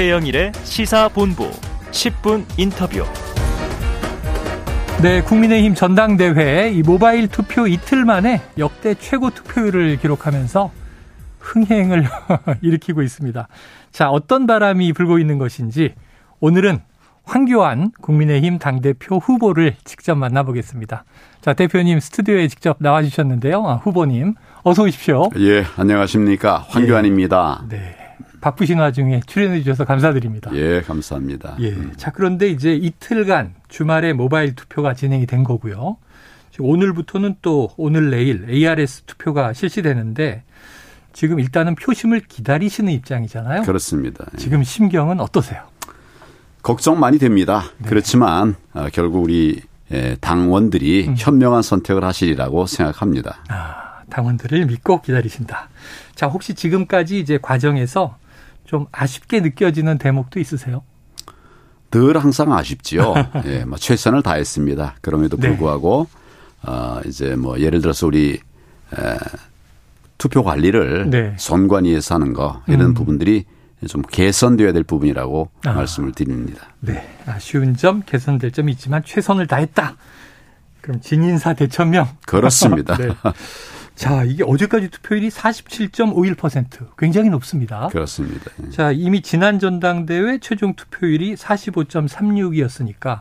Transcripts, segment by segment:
최영일의 시사본부 10분 인터뷰. 네, 국민의힘 전당대회 이 모바일 투표 이틀 만에 역대 최고 투표율을 기록하면서 흥행을 일으키고 있습니다. 자, 어떤 바람이 불고 있는 것인지 오늘은 황교안 국민의힘 당대표 후보를 직접 만나보겠습니다. 자, 대표님 스튜디오에 직접 나와주셨는데요. 아, 후보님, 어서 오십시오. 예, 안녕하십니까. 황교안입니다. 예, 네. 바쁘신 와중에 출연해 주셔서 감사드립니다. 예, 감사합니다. 예. 자, 그런데 이제 이틀간 주말에 모바일 투표가 진행이 된 거고요. 오늘부터는 또 오늘 내일 ARS 투표가 실시되는데 지금 일단은 표심을 기다리시는 입장이잖아요. 그렇습니다. 예. 지금 심경은 어떠세요? 걱정 많이 됩니다. 네. 그렇지만 어, 결국 우리 예, 당원들이 음. 현명한 선택을 하시리라고 생각합니다. 아, 당원들을 믿고 기다리신다. 자, 혹시 지금까지 이제 과정에서 좀 아쉽게 느껴지는 대목도 있으세요? 늘 항상 아쉽지요. 예, 뭐 최선을 다했습니다. 그럼에도 네. 불구하고 네. 어 이제 뭐 예를 들어서 우리 에, 투표 관리를 네. 선관위에서 하는 거 이런 음. 부분들이 좀 개선되어야 될 부분이라고 아. 말씀을 드립니다. 네. 아쉬운 점, 개선될 점이 있지만 최선을 다했다. 그럼 진인사 대천명. 그렇습니다. 네. 자, 이게 어제까지 투표율이 47.51% 굉장히 높습니다. 그렇습니다. 예. 자, 이미 지난 전당대회 최종 투표율이 45.36이었으니까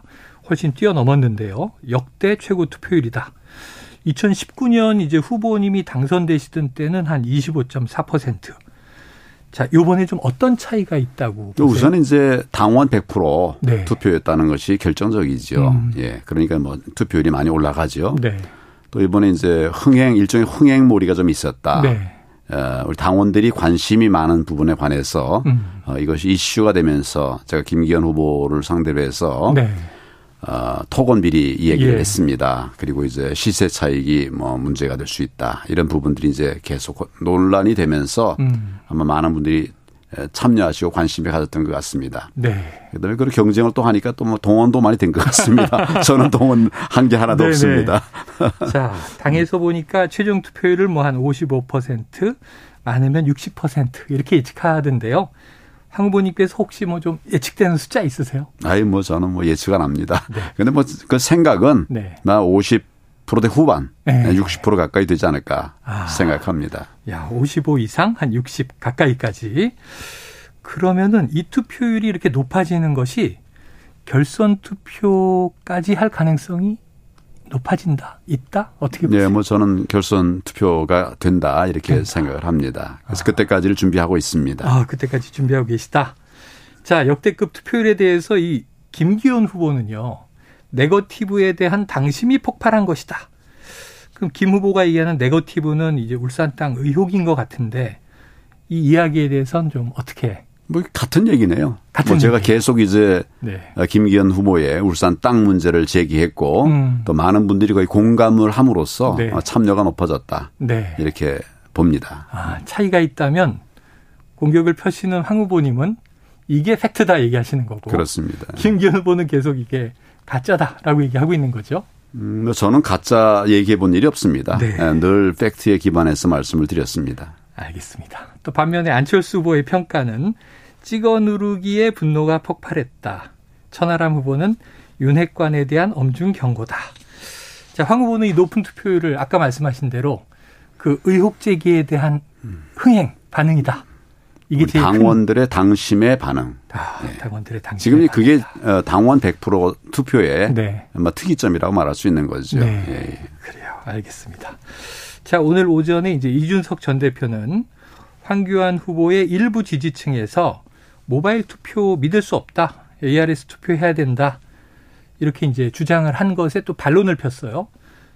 훨씬 뛰어넘었는데요. 역대 최고 투표율이다. 2019년 이제 후보님이 당선되시던 때는 한 25.4%. 자, 요번에 좀 어떤 차이가 있다고 보세요? 우선 이제 당원 100% 네. 투표였다는 것이 결정적이죠. 음. 예. 그러니까 뭐 투표율이 많이 올라가죠. 네. 또 이번에 이제 흥행 일종의 흥행몰이가 좀 있었다. 네. 어, 우리 당원들이 관심이 많은 부분에 관해서 음. 어, 이것이 이슈가 되면서 제가 김기현 후보를 상대로 해서 네. 어, 토건 비리 얘기를 예. 했습니다. 그리고 이제 시세 차익이 뭐 문제가 될 수 있다. 이런 부분들이 이제 계속 논란이 되면서 음. 아마 많은 분들이 참여하시고 관심이 가졌던 것 같습니다. 네. 그다음에 그 경쟁을 또 하니까 또 뭐 동원도 많이 된 것 같습니다. 저는 동원 한 게 하나도 네네. 없습니다. 자, 당에서 보니까 최종 투표율을 뭐 한 55% 많으면 60% 이렇게 예측하던데요. 황 후보님께서 혹시 뭐 좀 예측되는 숫자 있으세요? 아이 뭐 저는 뭐 예측 안 합니다. 네. 근데 뭐 그 생각은 네. 나 50 50%대 후반, 네. 60% 가까이 되지 않을까 아, 생각합니다. 야, 55 이상 한 60 가까이까지. 그러면은 이 투표율이 이렇게 높아지는 것이 결선 투표까지 할 가능성이 높아진다, 있다? 어떻게 보세요? 네, 뭐 저는 결선 투표가 된다 이렇게 된다. 생각을 합니다. 그래서 아. 그때까지를 준비하고 있습니다. 아, 그때까지 준비하고 계시다. 자, 역대급 투표율에 대해서 이 김기현 후보는요. 네거티브에 대한 당심이 폭발한 것이다. 그럼 김 후보가 얘기하는 네거티브는 이제 울산 땅 의혹인 것 같은데 이 이야기에 대해서는 좀 어떻게? 뭐 같은 얘기네요. 같은 뭐 제가 얘기. 계속 이제 네. 김기현 후보의 울산 땅 문제를 제기했고 음. 또 많은 분들이 거의 공감을 함으로써 네. 참여가 높아졌다. 네. 이렇게 봅니다. 아, 차이가 있다면 공격을 펴시는 황 후보님은 이게 팩트다 얘기하시는 거고. 그렇습니다. 김기현 후보는 계속 이게 가짜다라고 얘기하고 있는 거죠. 음, 뭐 저는 가짜 얘기해 본 일이 없습니다. 네. 예, 늘 팩트에 기반해서 말씀을 드렸습니다. 알겠습니다. 또 반면에 안철수 후보의 평가는 찍어 누르기에 분노가 폭발했다. 천하람 후보는 윤핵관에 대한 엄중 경고다. 자, 황 후보는 이 높은 투표율을 아까 말씀하신 대로 그 의혹 제기에 대한 흥행 반응이다. 이게 당원들의 큰... 당심의 반응. 아, 네. 당원들의 당심. 지금 그게 어, 당원 100% 투표의 네. 특이점이라고 말할 수 있는 거죠. 네. 예. 그래요. 알겠습니다. 자, 오늘 오전에 이제 이준석 전 대표는 황교안 후보의 일부 지지층에서 모바일 투표 믿을 수 없다. ARS 투표해야 된다. 이렇게 이제 주장을 한 것에 또 반론을 폈어요.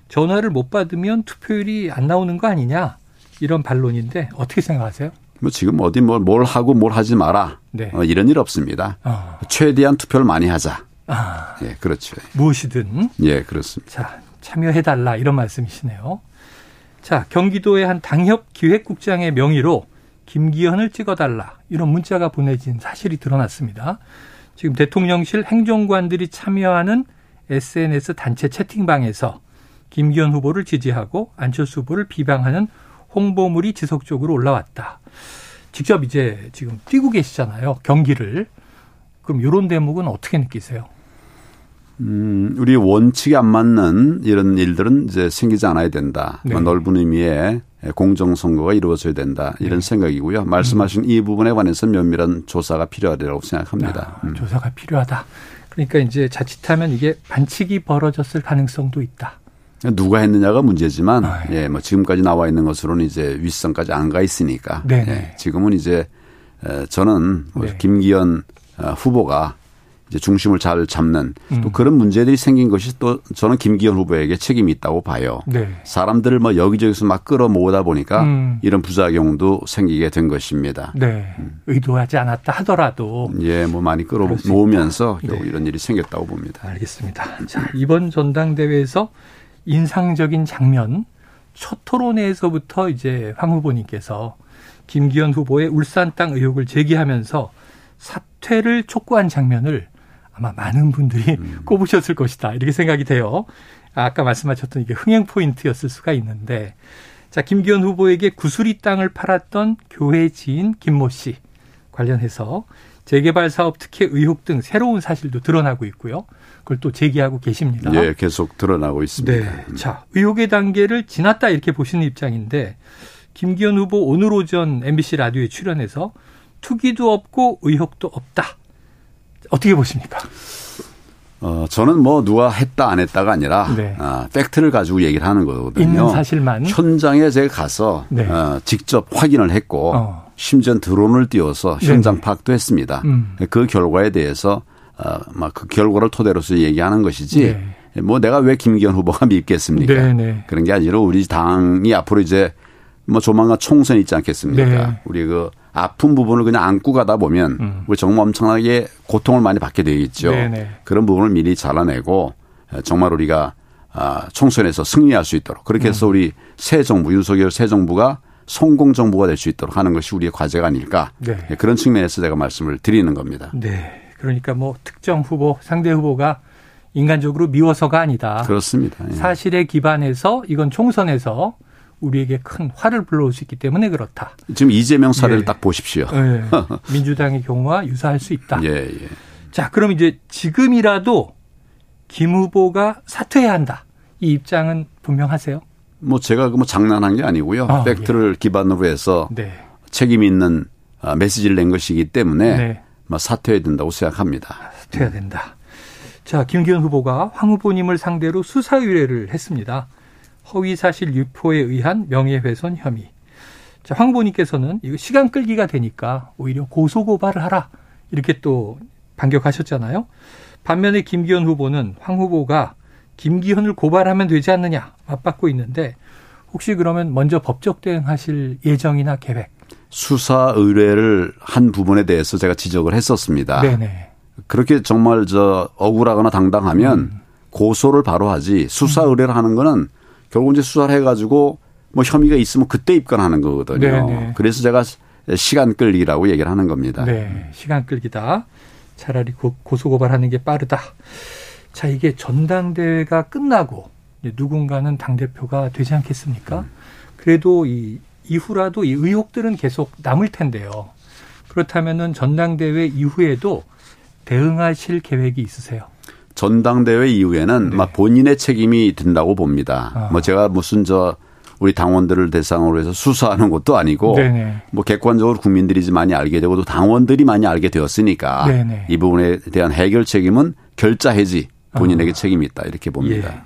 전화를 못 받으면 투표율이 안 나오는 거 아니냐. 이런 반론인데 어떻게 생각하세요? 뭐 지금 어디 뭘, 뭘 하고 뭘 하지 마라. 네. 어, 이런 일 없습니다. 어. 최대한 투표를 많이 하자. 아. 예, 그렇죠. 무엇이든. 예, 그렇습니다. 자, 참여해달라 이런 말씀이시네요. 자, 경기도의 한 당협 기획국장의 명의로 김기현을 찍어달라 이런 문자가 보내진 사실이 드러났습니다. 지금 대통령실 행정관들이 참여하는 SNS 단체 채팅방에서 김기현 후보를 지지하고 안철수 후보를 비방하는 홍보물이 지속적으로 올라왔다. 직접 이제 지금 뛰고 계시잖아요. 경기를. 그럼 이런 대목은 어떻게 느끼세요? 음, 우리 원칙에 안 맞는 이런 일들은 이제 생기지 않아야 된다. 네. 넓은 의미의 공정선거가 이루어져야 된다. 이런 네. 생각이고요. 말씀하신 음. 이 부분에 관해서 면밀한 조사가 필요하다고 생각합니다. 아, 음. 조사가 필요하다. 그러니까 이제 자칫하면 이게 반칙이 벌어졌을 가능성도 있다. 누가 했느냐가 문제지만 아, 예. 예, 뭐 지금까지 나와 있는 것으로는 이제 윗선까지 안 가 있으니까 네, 네. 예, 지금은 이제 저는 뭐 네. 김기현 어, 후보가 이제 중심을 잘 잡는 음. 또 그런 문제들이 생긴 것이 또 저는 김기현 후보에게 책임이 있다고 봐요. 네. 사람들을 뭐 여기저기서 막 끌어모으다 보니까 음. 이런 부작용도 생기게 된 것입니다. 네. 음. 의도하지 않았다 하더라도 예, 뭐 많이 끌어모으면서 네. 이런 일이 생겼다고 봅니다. 알겠습니다. 자, 이번 전당대회에서 인상적인 장면 첫 토론회에서부터 이제 황 후보님께서 김기현 후보의 울산 땅 의혹을 제기하면서 사퇴를 촉구한 장면을 아마 많은 분들이 음. 꼽으셨을 것이다. 이렇게 생각이 돼요. 아까 말씀하셨던 이게 흥행 포인트였을 수가 있는데 자, 김기현 후보에게 구수리 땅을 팔았던 교회 지인 김모 씨 관련해서 재개발 사업 특혜 의혹 등 새로운 사실도 드러나고 있고요. 그걸 또 제기하고 계십니다. 예, 계속 드러나고 있습니다. 네. 자, 의혹의 단계를 지났다 이렇게 보시는 입장인데 김기현 후보 오늘 오전 MBC 라디오에 출연해서 투기도 없고 의혹도 없다. 어떻게 보십니까? 어, 저는 뭐 누가 했다 안 했다가 아니라 네. 어, 팩트를 가지고 얘기를 하는 거거든요. 있는 사실만. 현장에 제가 가서 네. 어, 직접 확인을 했고 어. 심지어 드론을 띄워서 현장 네 파악도 했습니다. 음. 그 결과에 대해서 어, 막그 결과를 토대로서 얘기하는 것이지 네. 뭐 내가 왜 김기현 후보가 믿겠습니까? 네네. 네. 그런 게 아니라 우리 당이 앞으로 이제 뭐 조만간 총선 있지 않겠습니까? 네. 우리 그 아픈 부분을 그냥 안고 가다 보면 음. 우리 정말 엄청나게 고통을 많이 받게 되겠죠. 네네. 그런 부분을 미리 잘라내고 정말 우리가 아, 총선에서 승리할 수 있도록 그렇게 해서 음. 우리 새 정부 윤석열 새 정부가 성공 정부가 될 수 있도록 하는 것이 우리의 과제가 아닐까 네. 예, 그런 측면에서 제가 말씀을 드리는 겁니다. 네. 그러니까 뭐 특정 후보 상대 후보가 인간적으로 미워서가 아니다. 그렇습니다. 예. 사실에 기반해서 이건 총선에서 우리에게 큰 화를 불러올 수 있기 때문에 그렇다. 지금 이재명 사례를 예. 딱 보십시오. 예. 민주당의 경우와 유사할 수 있다. 예, 예. 자, 그럼 이제 지금이라도 김 후보가 사퇴해야 한다. 이 입장은 분명하세요? 뭐 제가 그뭐 장난한 게 아니고요. 아, 팩트를 예. 기반으로 해서 네. 책임 있는 아, 메시지를 낸 것이기 때문에 네. 뭐 사퇴해야 된다고 생각합니다. 사퇴해야 된다. 자, 김기현 후보가 황 후보님을 상대로 수사 의뢰를 했습니다. 허위사실 유포에 의한 명예훼손 혐의. 자, 황 후보님께서는 이거 시간 끌기가 되니까 오히려 고소고발을 하라. 이렇게 또 반격하셨잖아요. 반면에 김기현 후보는 황 후보가 김기현을 고발하면 되지 않느냐 맞받고 있는데 혹시 그러면 먼저 법적 대응하실 예정이나 계획? 수사 의뢰를 한 부분에 대해서 제가 지적을 했었습니다. 네네. 그렇게 정말 저 억울하거나 당당하면 음. 고소를 바로 하지 수사 음. 의뢰를 하는 거는 결국 이제 수사를 해가지고 뭐 혐의가 있으면 그때 입건하는 거거든요. 네네. 그래서 제가 시간 끌기라고 얘기를 하는 겁니다. 네, 시간 끌기다. 차라리 고, 고소 고발하는 게 빠르다. 자, 이게 전당대회가 끝나고 누군가는 당대표가 되지 않겠습니까? 음. 그래도 이 이후라도 이 의혹들은 계속 남을 텐데요. 그렇다면은 전당대회 이후에도 대응하실 계획이 있으세요? 전당대회 이후에는 네. 막 본인의 책임이 든다고 봅니다. 아. 뭐 제가 무슨 저 우리 당원들을 대상으로 해서 수사하는 것도 아니고 네네. 뭐 객관적으로 국민들이 많이 알게 되고 또 당원들이 많이 알게 되었으니까 네네. 이 부분에 대한 해결 책임은 결자 해지 본인에게 아. 책임이 있다 이렇게 봅니다. 예.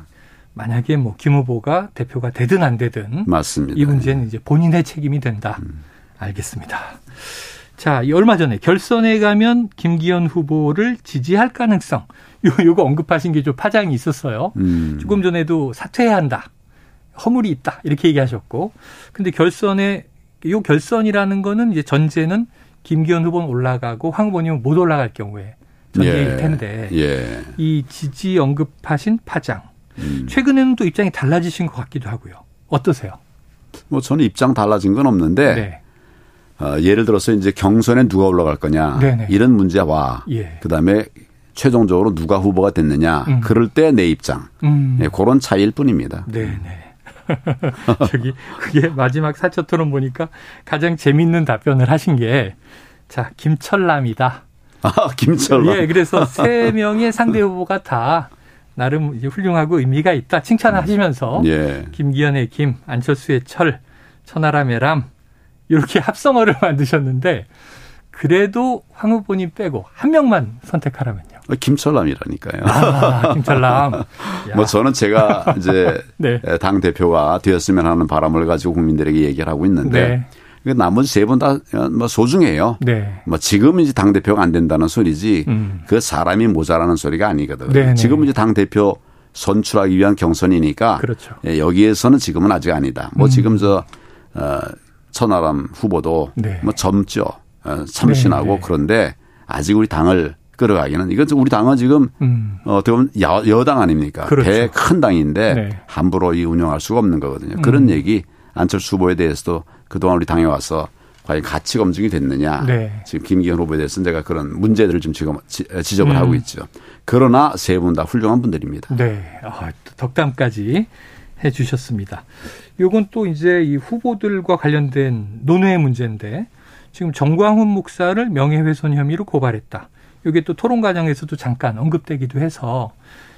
만약에 뭐 김 후보가 대표가 되든 안 되든 맞습니다. 이 문제는 이제 본인의 책임이 된다. 음. 알겠습니다. 자, 얼마 전에 결선에 가면 김기현 후보를 지지할 가능성 요, 요거 언급하신 게 좀 파장이 있었어요. 음. 조금 전에도 사퇴해야 한다. 허물이 있다. 이렇게 얘기하셨고. 근데 결선에, 요 결선이라는 거는 이제 전제는 김기현 후보는 올라가고 황 후보님은 못 올라갈 경우에 전제일 예. 텐데. 예. 이 지지 언급하신 파장. 음. 최근에는 또 입장이 달라지신 것 같기도 하고요. 어떠세요? 뭐 저는 입장 달라진 건 없는데. 네. 어, 예를 들어서 이제 경선에 누가 올라갈 거냐. 네네. 이런 문제와. 예. 그 다음에 최종적으로 누가 후보가 됐느냐 음. 그럴 때 내 입장 음. 네, 그런 차이일 뿐입니다. 네, 네. 저기 그게 마지막 사초 토론 보니까 가장 재밌는 답변을 하신 게 자, 김철남이다. 아, 김철남. 예, 그래서 세 명의 상대 후보가 다 나름 훌륭하고 의미가 있다 칭찬하시면서 예. 김기현의 김, 안철수의 철, 천하람의 람 이렇게 합성어를 만드셨는데 그래도 황 후보님 빼고 한 명만 선택하라면요. 어, 김철남이라니까요. 아, 김철남. 뭐 저는 제가 이제 네. 당 대표가 되었으면 하는 바람을 가지고 국민들에게 얘기를 하고 있는데 네. 그 나머지 세 분 다뭐 어, 소중해요. 네. 뭐 지금 이제 당 대표가 안 된다는 소리지 음. 그 사람이 모자라는 소리가 아니거든요. 네, 네. 지금 이제 당 대표 선출하기 위한 경선이니까 그렇죠. 예, 여기에서는 지금은 아직 아니다. 뭐 음. 지금 저 어, 천하람 후보도 네. 뭐 젊죠. 어, 참신하고 네, 네. 그런데 아직 우리 당을 끌어가기는 이건 우리 당은 지금 음. 어떻게 보면 여, 당 아닙니까? 그렇죠. 대큰 당인데 네. 함부로 이 운영할 수가 없는 거거든요. 그런 음. 얘기 안철수 후보에 대해서도 그동안 우리 당에 와서 과연 가치 검증이 됐느냐. 네. 지금 김기현 후보에 대해서 내가 그런 문제들을 좀 지금 지적을 음. 하고 있죠. 그러나 세 분 다 훌륭한 분들입니다. 네. 아, 덕담까지 해 주셨습니다. 요건 또 이제 이 후보들과 관련된 논의의 문제인데 지금 정광훈 목사를 명예훼손 혐의로 고발했다. 이게 또 토론 과정에서도 잠깐 언급되기도 해서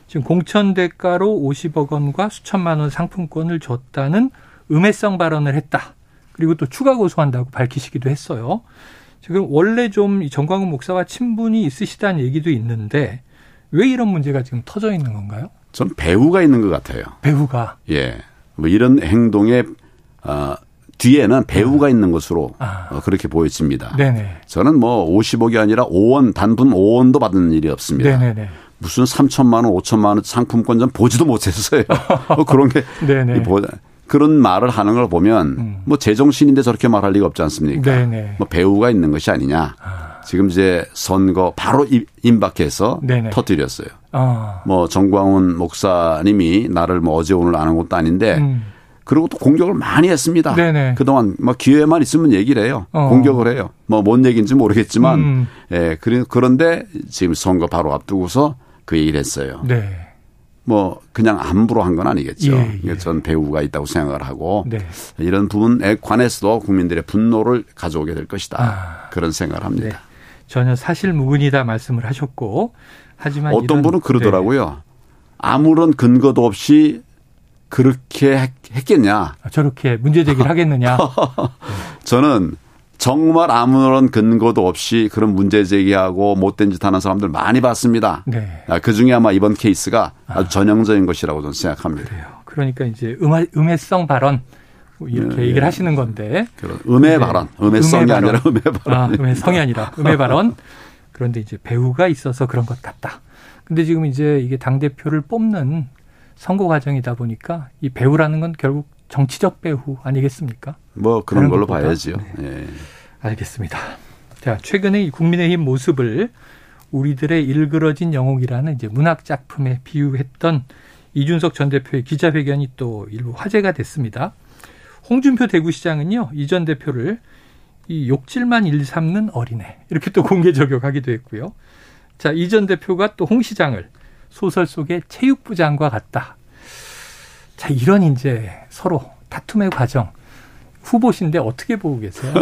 지금 공천 대가로 50억 원과 수천만 원 상품권을 줬다는 음해성 발언을 했다. 그리고 또 추가 고소한다고 밝히시기도 했어요. 지금 원래 좀 정광훈 목사와 친분이 있으시다는 얘기도 있는데 왜 이런 문제가 지금 터져 있는 건가요? 전 배우가 있는 것 같아요. 배우가. 예. 뭐 이런 행동에 어, 뒤에는 배우가 아. 있는 것으로 아. 어, 그렇게 보여집니다. 네네. 저는 뭐 50억이 아니라 5원 단분 5원도 받은 일이 없습니다. 네네네. 무슨 3천만 원, 5천만 원 상품권 좀 보지도 못했어요. 뭐 그런 게 네네. 그런 말을 하는 걸 보면 음. 뭐 제정신인데 저렇게 말할 리가 없지 않습니까? 네네. 뭐 배우가 있는 것이 아니냐. 아. 지금 이제 선거 바로 임박해서 네네. 터뜨렸어요. 아. 뭐 정광훈 목사님이 나를 뭐 어제 오늘 아는 것도 아닌데 음. 그리고 또 공격을 많이 했습니다. 네네. 그동안 뭐 기회만 있으면 얘기를 해요. 어. 공격을 해요. 뭐 뭔 얘기인지 모르겠지만 음. 예, 그런데 지금 선거 바로 앞두고서 그 얘기를 했어요. 네. 뭐 그냥 함부로 한 건 아니겠죠. 예, 예. 전 배우가 있다고 생각을 하고 네. 이런 부분에 관해서도 국민들의 분노를 가져오게 될 것이다. 아. 그런 생각을 합니다. 네. 전혀 사실 무근이다 말씀을 하셨고 하지만 어떤 분은 그러더라고요. 네. 아무런 근거도 없이 그렇게 했 겠냐. 아, 저렇게 문제 제기를 하겠느냐. 저는 정말 아무런 근거도 없이 그런 문제 제기하고 못된 짓 하는 사람들 많이 봤습니다. 네. 아, 그 중에 아마 이번 케이스가 아주 아. 전형적인 것이라고 저는 생각합니다. 그래요. 그러니까 이제 음해, 음해성 발언 이렇게 네. 얘기를 하시는 건데. 음해 네. 발언. 음해성이 음해 아니라 음해 발언. 아, 음해성이 아니라 음해 발언. 그런데 이제 배우가 있어서 그런 것 같다. 근데 지금 이제 이게 당대표를 뽑는 선거 과정이다 보니까 이 배우라는 건 결국 정치적 배후 아니겠습니까? 뭐 그런 걸로 것보다. 봐야죠. 네. 예. 알겠습니다. 자, 최근에 국민의힘 모습을 우리들의 일그러진 영웅이라는 이제 문학 작품에 비유했던 이준석 전 대표의 기자회견이 또 일부 화제가 됐습니다. 홍준표 대구시장은요, 이 전 대표를 이 욕질만 일삼는 어린애 이렇게 또 공개 저격하기도 했고요. 자, 이 전 대표가 또 홍 시장을 소설 속의 체육부장과 같다. 자, 이런 이제 서로 다툼의 과정. 후보신데 어떻게 보고 계세요?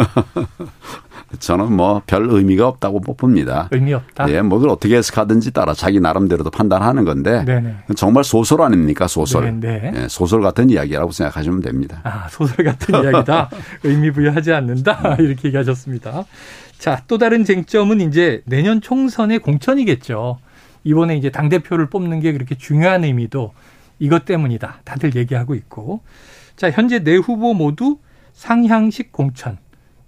저는 뭐 별 의미가 없다고 봅니다. 의미 없다. 예, 뭐 그걸 어떻게 해석하든지 따라 자기 나름대로도 판단하는 건데 네네. 정말 소설 아닙니까 소설. 네 예, 소설 같은 이야기라고 생각하시면 됩니다. 아 소설 같은 이야기다. 의미 부여하지 않는다 이렇게 얘기하셨습니다. 자 또 다른 쟁점은 이제 내년 총선의 공천이겠죠. 이번에 이제 당 대표를 뽑는 게 그렇게 중요한 의미도 이것 때문이다. 다들 얘기하고 있고. 자, 현재 네 후보 모두 상향식 공천.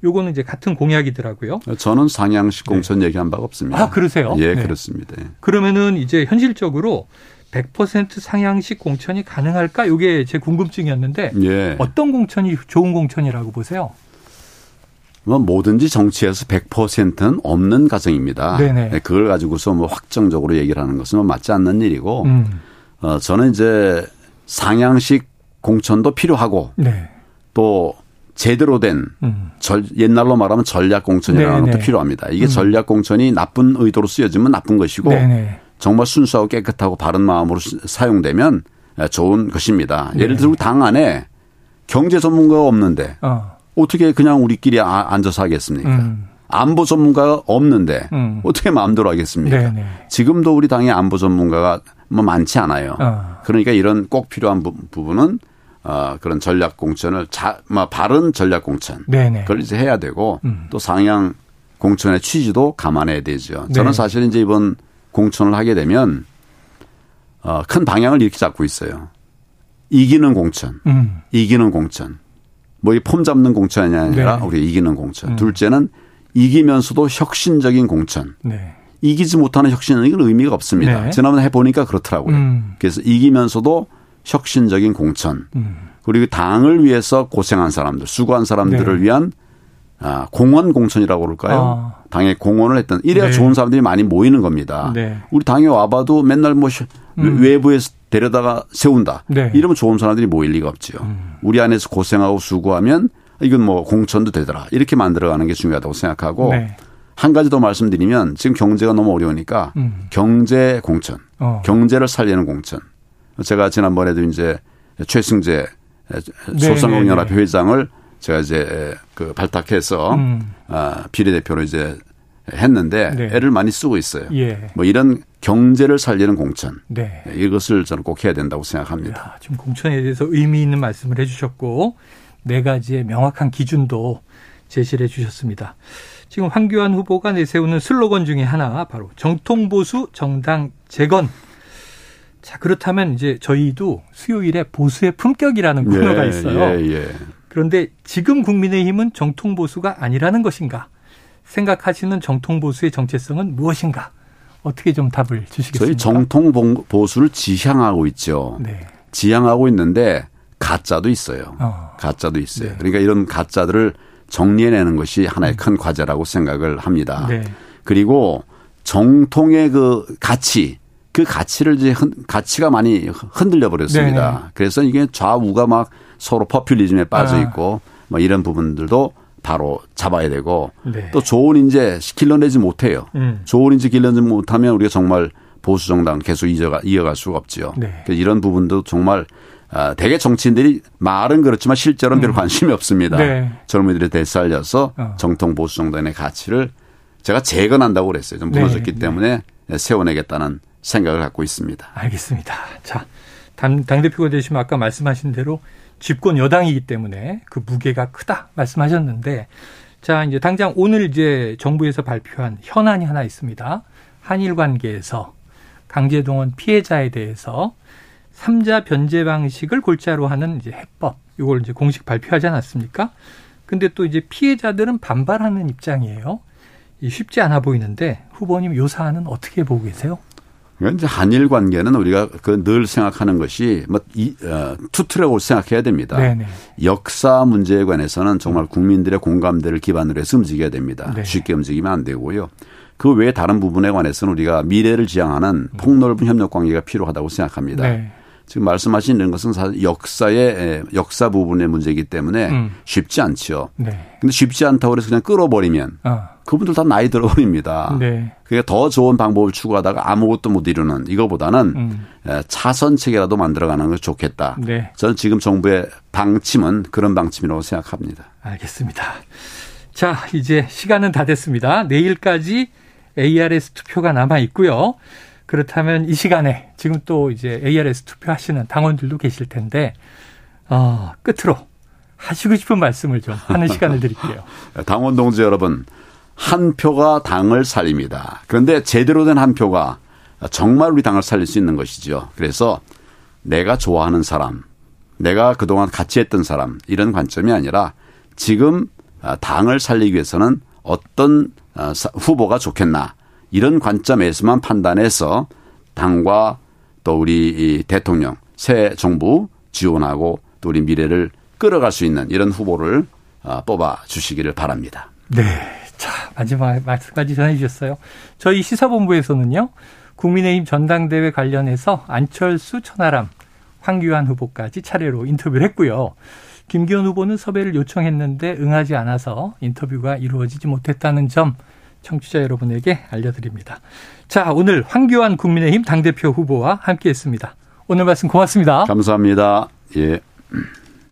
요거는 이제 같은 공약이더라고요. 저는 상향식 네. 공천 네. 얘기한 바가 없습니다. 아, 그러세요? 예, 네. 그렇습니다. 그러면은 이제 현실적으로 100% 상향식 공천이 가능할까? 요게 제 궁금증이었는데 예. 어떤 공천이 좋은 공천이라고 보세요? 뭐 뭐든지 정치에서 100%는 없는 가정입니다. 네네. 네, 그걸 가지고서 뭐 확정적으로 얘기를 하는 것은 뭐 맞지 않는 일이고 음. 어, 저는 이제 상향식 공천도 필요하고 네. 또 제대로 된 음. 절, 옛날로 말하면 전략 공천이라는 네네. 것도 필요합니다. 이게 음. 전략 공천이 나쁜 의도로 쓰여지면 나쁜 것이고 네네. 정말 순수하고 깨끗하고 바른 마음으로 사용되면 좋은 것입니다. 예를 들어 당 안에 경제 전문가가 없는데 어. 떻게 그냥 우리끼리 아, 앉아서 하겠습니까? 음. 안보 전문가가 없는데 음. 어떻게 마음대로 하겠습니까? 네네. 네. 지금도 우리 당의 안보 전문가가 뭐 많지 않아요. 어. 그러니까 이런 꼭 필요한 부, 분은 어, 그런 전략 공천을 자, 뭐 바른 전략 공천 네네. 네. 그걸 이제 해야 되고 음. 또 상향 공천의 취지도 감안해야 되죠. 저는 네. 사실 이제 이번 공천을 하게 되면 어, 큰 방향을 이렇게 잡고 있어요. 이기는 공천, 음. 이기는 공천. 뭐 이 폼 잡는 공천이 아니라 네. 우리 이기는 공천. 음. 둘째는 이기면서도 혁신적인 공천. 네. 이기지 못하는 혁신은 이건 의미가 없습니다. 네. 지난번에 해보니까 그렇더라고요. 음. 그래서 이기면서도 혁신적인 공천. 음. 그리고 당을 위해서 고생한 사람들, 수고한 사람들을 네. 위한 아, 공원 공천이라고 그럴까요? 아. 당에 공헌을 했던 이래야 네. 좋은 사람들이 많이 모이는 겁니다. 네. 우리 당에 와봐도 맨날 뭐 음. 외부에서 데려다가 세운다. 네. 이러면 좋은 사람들이 모일 리가 없지요. 음. 우리 안에서 고생하고 수고하면 이건 뭐 공천도 되더라. 이렇게 만들어가는 게 중요하다고 생각하고 네. 한 가지 더 말씀드리면 지금 경제가 너무 어려우니까 음. 경제 공천, 어. 경제를 살리는 공천. 제가 지난번에도 이제 최승재 네, 소상공인연합회 네, 회장을 제가 이제 그 발탁해서 음. 아, 비례대표로 이제 했는데 네. 애를 많이 쓰고 있어요. 예. 뭐 이런 경제를 살리는 공천. 네. 이것을 저는 꼭 해야 된다고 생각합니다. 야, 지금 공천에 대해서 의미 있는 말씀을 해 주셨고 네 가지의 명확한 기준도 제시를 해 주셨습니다. 지금 황교안 후보가 내세우는 슬로건 중에 하나 바로 정통 보수 정당 재건. 자, 그렇다면 이제 저희도 수요일에 보수의 품격이라는 코너가 예, 있어요. 예, 예. 그런데 지금 국민의힘은 정통 보수가 아니라는 것인가? 생각하시는 정통 보수의 정체성은 무엇인가? 어떻게 좀 답을 주시겠습니까? 저희 정통 보수를 지향하고 있죠. 네. 지향하고 있는데 가짜도 있어요. 어. 가짜도 있어요. 네. 그러니까 이런 가짜들을 정리해내는 것이 하나의 음. 큰 과제라고 생각을 합니다. 네. 그리고 정통의 그 가치, 그 가치를 이제 가치가 많이 흔들려 버렸습니다. 네, 네. 그래서 이게 좌우가 막 서로 퍼퓰리즘에 빠져 아. 있고 아. 뭐 이런 부분들도 바로 잡아야 되고 네. 또 좋은 인재 길러내지 못해요. 음. 좋은 인재 길러내지 못하면 우리가 정말 보수 정당 계속 이어가 이어갈 수가 없지요. 네. 이런 부분도 정말 아, 대개 정치인들이 말은 그렇지만 실제로는 별 음. 관심이 없습니다. 네. 젊은이들이 되살려서 어. 정통 보수 정당의 가치를 제가 재건한다고 그랬어요. 좀 무너졌기 네. 때문에 세워내겠다는 생각을 갖고 있습니다. 알겠습니다. 자, 당, 당대표가 되시면 아까 말씀하신 대로 집권 여당이기 때문에 그 무게가 크다 말씀하셨는데 자, 이제 당장 오늘 이제 정부에서 발표한 현안이 하나 있습니다. 한일 관계에서 강제동원 피해자에 대해서 삼자 변제 방식을 골자로 하는 이제 해법 이걸 이제 공식 발표하지 않았습니까? 근데 또 이제 피해자들은 반발하는 입장이에요. 쉽지 않아 보이는데 후보님 요 사안은 어떻게 보고 계세요? 이제 한일 관계는 우리가 그 늘 생각하는 것이 뭐 이, 어, 투트랙으로 생각해야 됩니다. 네네. 역사 문제에 관해서는 정말 국민들의 공감대를 기반으로 해서 움직여야 됩니다. 네. 쉽게 움직이면 안 되고요. 그 외에 다른 부분에 관해서는 우리가 미래를 지향하는 폭넓은 협력 관계가 필요하다고 생각합니다. 네. 지금 말씀하시는 것은 사실 역사의 역사 부분의 문제이기 때문에 음. 쉽지 않죠. 네. 근데 쉽지 않다고 해서 그냥 끌어버리면 어. 그분들 다 나이 들어버립니다. 네. 그러니까 더 좋은 방법을 추구하다가 아무것도 못 이루는 이거보다는 음. 차선 체계라도 만들어가는 것이 좋겠다. 네. 저는 지금 정부의 방침은 그런 방침이라고 생각합니다. 알겠습니다. 자, 이제 시간은 다 됐습니다. 내일까지 ARS 투표가 남아 있고요. 그렇다면 이 시간에 지금 또 이제 ARS 투표하시는 당원들도 계실 텐데 어, 끝으로 하시고 싶은 말씀을 좀 하는 시간을 드릴게요. 당원 동지 여러분, 한 표가 당을 살립니다. 그런데 제대로 된 한 표가 정말 우리 당을 살릴 수 있는 것이죠. 그래서 내가 좋아하는 사람, 내가 그동안 같이 했던 사람 이런 관점이 아니라 지금 당을 살리기 위해서는 어떤 어, 후보가 좋겠나 이런 관점에서만 판단해서 당과 또 우리 대통령 새 정부 지원하고 또 우리 미래를 끌어갈 수 있는 이런 후보를 어, 뽑아 주시기를 바랍니다. 네. 자, 마지막 말씀까지 전해 주셨어요. 저희 시사본부에서는요. 국민의힘 전당대회 관련해서 안철수 천하람 황교안 후보까지 차례로 인터뷰를 했고요. 김기현 후보는 섭외를 요청했는데 응하지 않아서 인터뷰가 이루어지지 못했다는 점 청취자 여러분에게 알려드립니다. 자, 오늘 황교안 국민의힘 당대표 후보와 함께 했습니다. 오늘 말씀 고맙습니다. 감사합니다. 예.